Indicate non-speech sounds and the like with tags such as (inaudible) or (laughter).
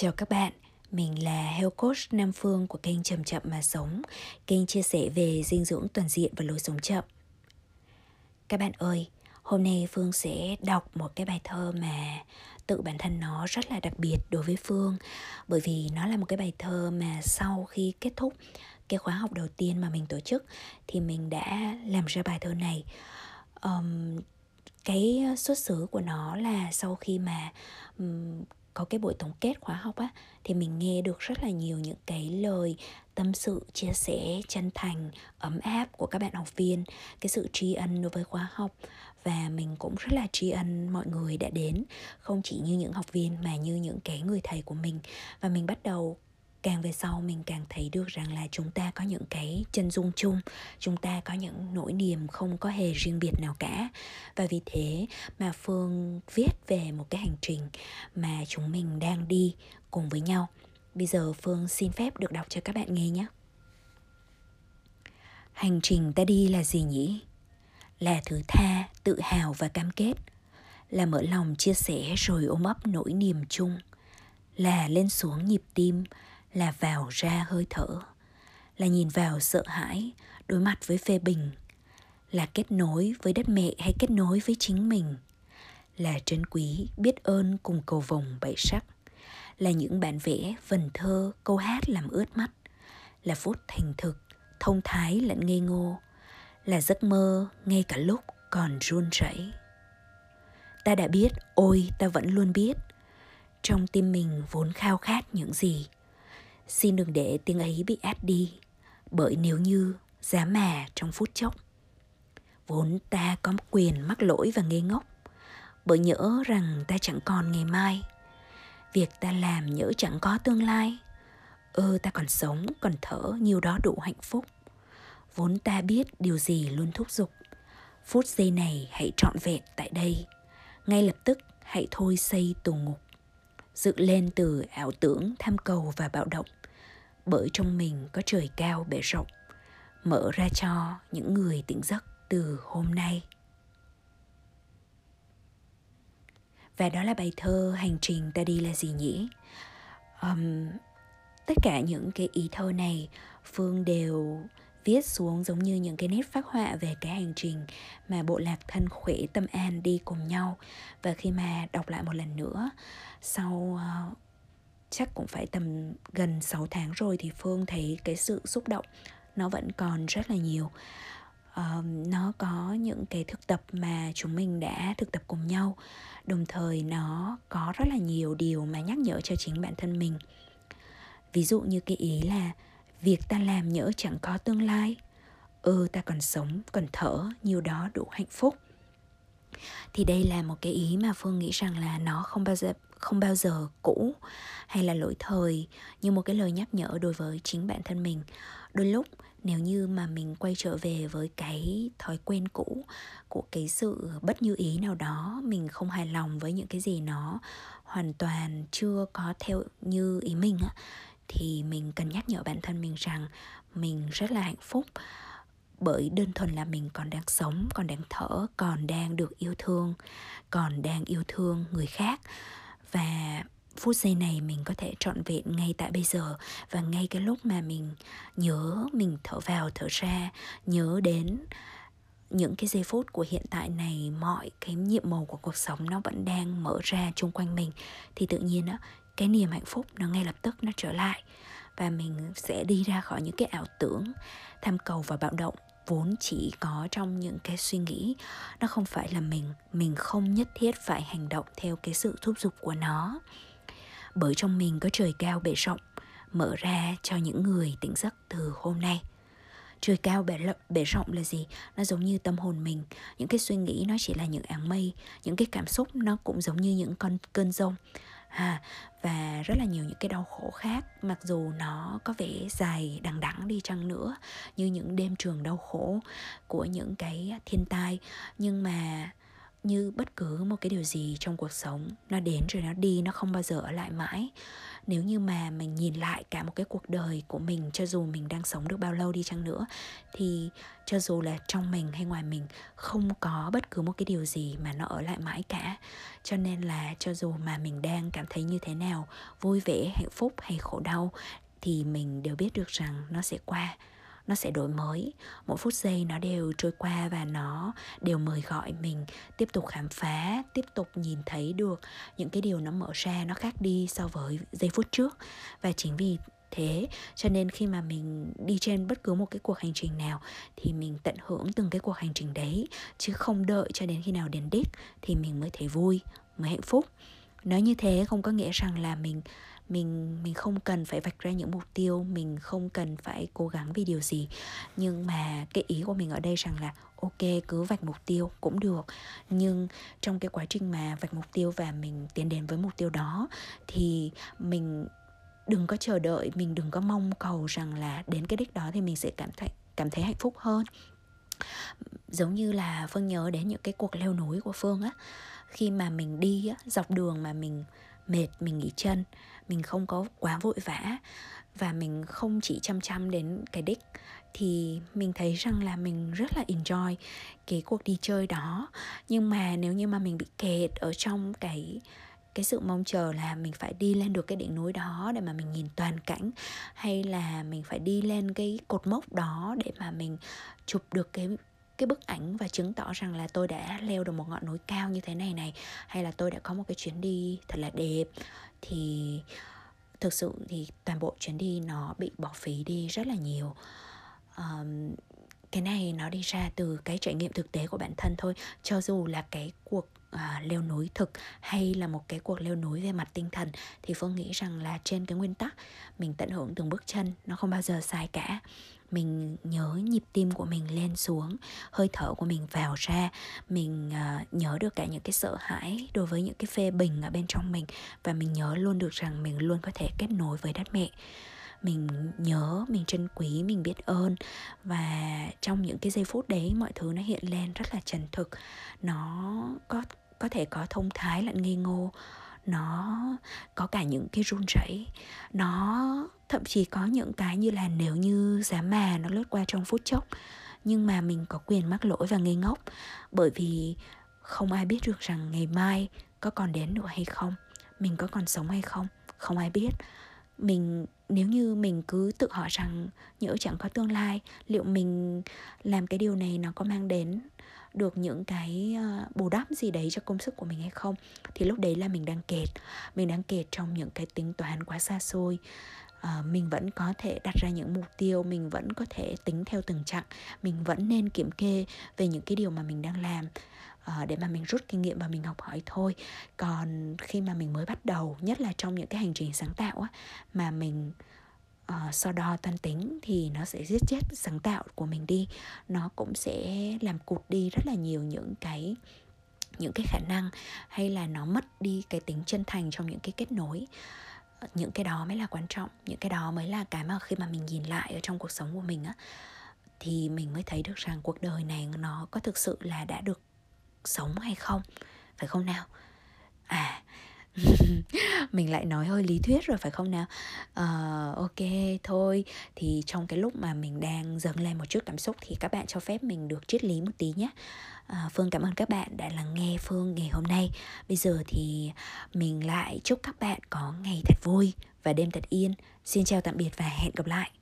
Chào các bạn, mình là Health Coach Nam Phương của kênh Chậm Chậm Mà Sống, kênh chia sẻ về dinh dưỡng toàn diện và lối sống chậm. Các bạn ơi, hôm nay Phương sẽ đọc một cái bài thơ mà tự bản thân nó rất là đặc biệt đối với Phương bởi vì nó là một cái bài thơ mà sau khi kết thúc cái khóa học đầu tiên mà mình tổ chức thì mình đã làm ra bài thơ này. Um, cái xuất xứ của nó là sau khi mà um, có cái buổi tổng kết khóa học á, thì mình nghe được rất là nhiều những cái lời tâm sự, chia sẻ, chân thành, ấm áp của các bạn học viên, cái sự tri ân đối với khóa học. Và mình cũng rất là tri ân mọi người đã đến, không chỉ như những học viên mà như những cái người thầy của mình. Và mình bắt đầu càng về sau mình càng thấy được rằng là chúng ta có những cái chân dung chung, chúng ta có những nỗi niềm không có hề riêng biệt nào cả. Và vì thế mà phương viết về một cái hành trình mà chúng mình đang đi cùng với nhau. Bây giờ phương xin phép được đọc cho các bạn nghe nhé. Hành trình ta đi là gì nhỉ? Là thứ tha, tự hào và cam kết. Là mở lòng chia sẻ rồi ôm ấp nỗi niềm chung. Là lên xuống nhịp tim là vào ra hơi thở, là nhìn vào sợ hãi đối mặt với phê bình, là kết nối với đất mẹ hay kết nối với chính mình, là trân quý biết ơn cùng cầu vồng bảy sắc, là những bản vẽ vần thơ câu hát làm ướt mắt, là phút thành thực thông thái lẫn ngây ngô, là giấc mơ ngay cả lúc còn run rẩy. Ta đã biết, ôi, ta vẫn luôn biết, trong tim mình vốn khao khát những gì Xin đừng để tiếng ấy bị át đi Bởi nếu như giá mà trong phút chốc Vốn ta có quyền mắc lỗi và ngây ngốc Bởi nhỡ rằng ta chẳng còn ngày mai Việc ta làm nhỡ chẳng có tương lai Ơ ta còn sống, còn thở Nhiều đó đủ hạnh phúc. Vốn ta biết điều gì luôn thúc giục. Phút giây này hãy trọn vẹn tại đây Ngay lập tức hãy thôi xây tù ngục dựng lên từ ảo tưởng tham cầu và bạo động bởi trong mình có trời cao bể rộng mở ra cho những người tỉnh giấc từ hôm nay. Và đó là bài thơ hành trình ta đi là gì nhỉ? Um, tất cả những cái ý thơ này phương đều viết xuống giống như những cái nét phác họa về cái hành trình mà bộ lạc thân khỏe tâm an đi cùng nhau. Và khi mà đọc lại một lần nữa sau uh, chắc cũng phải tầm gần 6 tháng rồi thì Phương thấy cái sự xúc động nó vẫn còn rất là nhiều. Uh, nó có những cái thực tập mà chúng mình đã thực tập cùng nhau. Đồng thời nó có rất là nhiều điều mà nhắc nhở cho chính bản thân mình. Ví dụ như cái ý là việc ta làm nhỡ chẳng có tương lai. Ừ ta còn sống còn thở nhiều đó đủ hạnh phúc. Thì đây là một cái ý mà phương nghĩ rằng là nó không bao giờ không bao giờ cũ hay là lỗi thời như một cái lời nhắc nhở đối với chính bản thân mình. Đôi lúc, nếu như mà mình quay trở về với cái thói quen cũ của cái sự bất như ý nào đó, mình không hài lòng với những cái gì nó hoàn toàn chưa có theo như ý mình á, thì mình cần nhắc nhở bản thân mình rằng mình rất là hạnh phúc bởi đơn thuần là mình còn đang sống, còn đang thở, còn đang được yêu thương, còn đang yêu thương người khác và phút giây này mình có thể trọn vẹn ngay tại bây giờ. Và ngay cái lúc mà mình nhớ mình thở vào, thở ra, nhớ đến những cái giây phút của hiện tại này, mọi cái nhiệm màu của cuộc sống nó vẫn đang mở ra chung quanh mình, thì tự nhiên á, cái niềm hạnh phúc nó ngay lập tức nó trở lại. Và mình sẽ đi ra khỏi những cái ảo tưởng tham cầu và bạo động vốn chỉ có trong những cái suy nghĩ. Nó không phải là mình mình không nhất thiết phải hành động theo cái sự thúc giục của nó. Bởi trong mình có trời cao bể rộng mở ra cho những người tỉnh giấc từ hôm nay. Trời cao bể, bể rộng là gì? Nó giống như tâm hồn mình. Những cái suy nghĩ nó chỉ là những áng mây những cái cảm xúc nó cũng giống như những con cơn rông à, và rất là nhiều những cái đau khổ khác mặc dù nó có vẻ dài đằng đẵng đi chăng nữa như những đêm trường đau khổ của những cái thiên tai. Nhưng mà như bất cứ một cái điều gì trong cuộc sống, nó đến rồi nó đi, nó không bao giờ ở lại mãi. Nếu như mà mình nhìn lại cả một cái cuộc đời của mình, cho dù mình đang sống được bao lâu đi chăng nữa, thì cho dù là trong mình hay ngoài mình, không có bất cứ một cái điều gì mà nó ở lại mãi cả. Cho nên là cho dù mà mình đang cảm thấy như thế nào, vui vẻ, hạnh phúc hay khổ đau, thì mình đều biết được rằng nó sẽ qua nó sẽ đổi mới. Mỗi phút giây nó đều trôi qua và nó đều mời gọi mình tiếp tục khám phá, tiếp tục nhìn thấy được những cái điều nó mở ra nó khác đi so với giây phút trước. Và chính vì thế, cho nên khi mà mình đi trên bất cứ một cái cuộc hành trình nào thì mình tận hưởng từng cái cuộc hành trình đấy, chứ không đợi cho đến khi nào đến đích thì mình mới thấy vui, mới hạnh phúc. Nói như thế không có nghĩa rằng là mình mình mình không cần phải vạch ra những mục tiêu mình không cần phải cố gắng vì điều gì. Nhưng mà cái ý của mình ở đây rằng là ok cứ vạch mục tiêu cũng được. Nhưng trong cái quá trình mà vạch mục tiêu và mình tiến đến với mục tiêu đó thì mình đừng có chờ đợi mình đừng có mong cầu rằng là đến cái đích đó thì mình sẽ cảm thấy cảm thấy hạnh phúc hơn. Giống như là phương nhớ đến những cái cuộc leo núi của phương á khi mà mình đi á, dọc đường mà mình mệt, mình nghỉ chân, mình không có quá vội vã và mình không chỉ chăm chăm đến cái đích, thì mình thấy rằng là mình rất là enjoy cái cuộc đi chơi đó. Nhưng mà nếu như mà mình bị kẹt ở trong cái cái sự mong chờ là mình phải đi lên được cái đỉnh núi đó để mà mình nhìn toàn cảnh, hay là mình phải đi lên cái cột mốc đó để mà mình chụp được cái cái bức ảnh và chứng tỏ rằng là tôi đã leo được một ngọn núi cao như thế này này hay là tôi đã có một cái chuyến đi thật là đẹp thì thực sự thì toàn bộ chuyến đi nó bị bỏ phí đi rất là nhiều. Um, cái này nó đi ra từ cái trải nghiệm thực tế của bản thân thôi. Cho dù là cái cuộc à, leo núi thực hay là một cái cuộc leo núi về mặt tinh thần thì phương nghĩ rằng là trên cái nguyên tắc mình tận hưởng từng bước chân nó không bao giờ sai cả mình nhớ nhịp tim của mình lên xuống hơi thở của mình vào ra mình uh, nhớ được cả những cái sợ hãi đối với những cái phê bình ở bên trong mình và mình nhớ luôn được rằng mình luôn có thể kết nối với đất mẹ. Mình nhớ mình trân quý mình biết ơn và trong những cái giây phút đấy mọi thứ nó hiện lên rất là chân thực. Nó có có thể có thông thái lẫn ngây ngô nó có cả những cái run rẩy nó thậm chí có những cái như là nếu như giá mà nó lướt qua trong phút chốc, nhưng mà mình có quyền mắc lỗi và ngây ngốc. Bởi vì không ai biết được rằng ngày mai có còn đến nữa hay không, mình có còn sống hay không không ai biết. Mình, nếu như mình cứ tự hỏi rằng nhỡ chẳng có tương lai, liệu mình làm cái điều này nó có mang đến được những cái ờ, bù đắp gì đấy cho công sức của mình hay không, thì lúc đấy là mình đang kẹt. Mình đang kẹt trong những cái tính toán quá xa xôi. Ờ, mình vẫn có thể đặt ra những mục tiêu mình vẫn có thể tính theo từng chặng mình vẫn nên kiểm kê về những cái điều mà mình đang làm ờ, để mà mình rút kinh nghiệm và mình học hỏi thôi. Còn khi mà mình mới bắt đầu nhất là trong những cái hành trình sáng tạo á mà mình uh, so đo toan tính thì nó sẽ giết chết sáng tạo của mình đi. Nó cũng sẽ làm cụt đi rất là nhiều những cái những cái khả năng hay là nó mất đi cái tính chân thành trong những cái kết nối những cái đó mới là quan trọng, những cái đó mới là cái mà khi mà mình nhìn lại ở trong cuộc sống của mình á, thì mình mới thấy được rằng cuộc đời này nó có thực sự là đã được sống hay không, phải không nào? À (laughs) mình lại nói hơi lý thuyết rồi phải không nào? Uh, ok thôi. Thì trong cái lúc mà mình đang dâng lên một chút cảm xúc thì các bạn cho phép mình được triết lý một tí nhé. Uh, phương cảm ơn các bạn đã lắng nghe phương ngày hôm nay. Bây giờ thì mình lại chúc các bạn có ngày thật vui và đêm thật yên. Xin chào tạm biệt và hẹn gặp lại.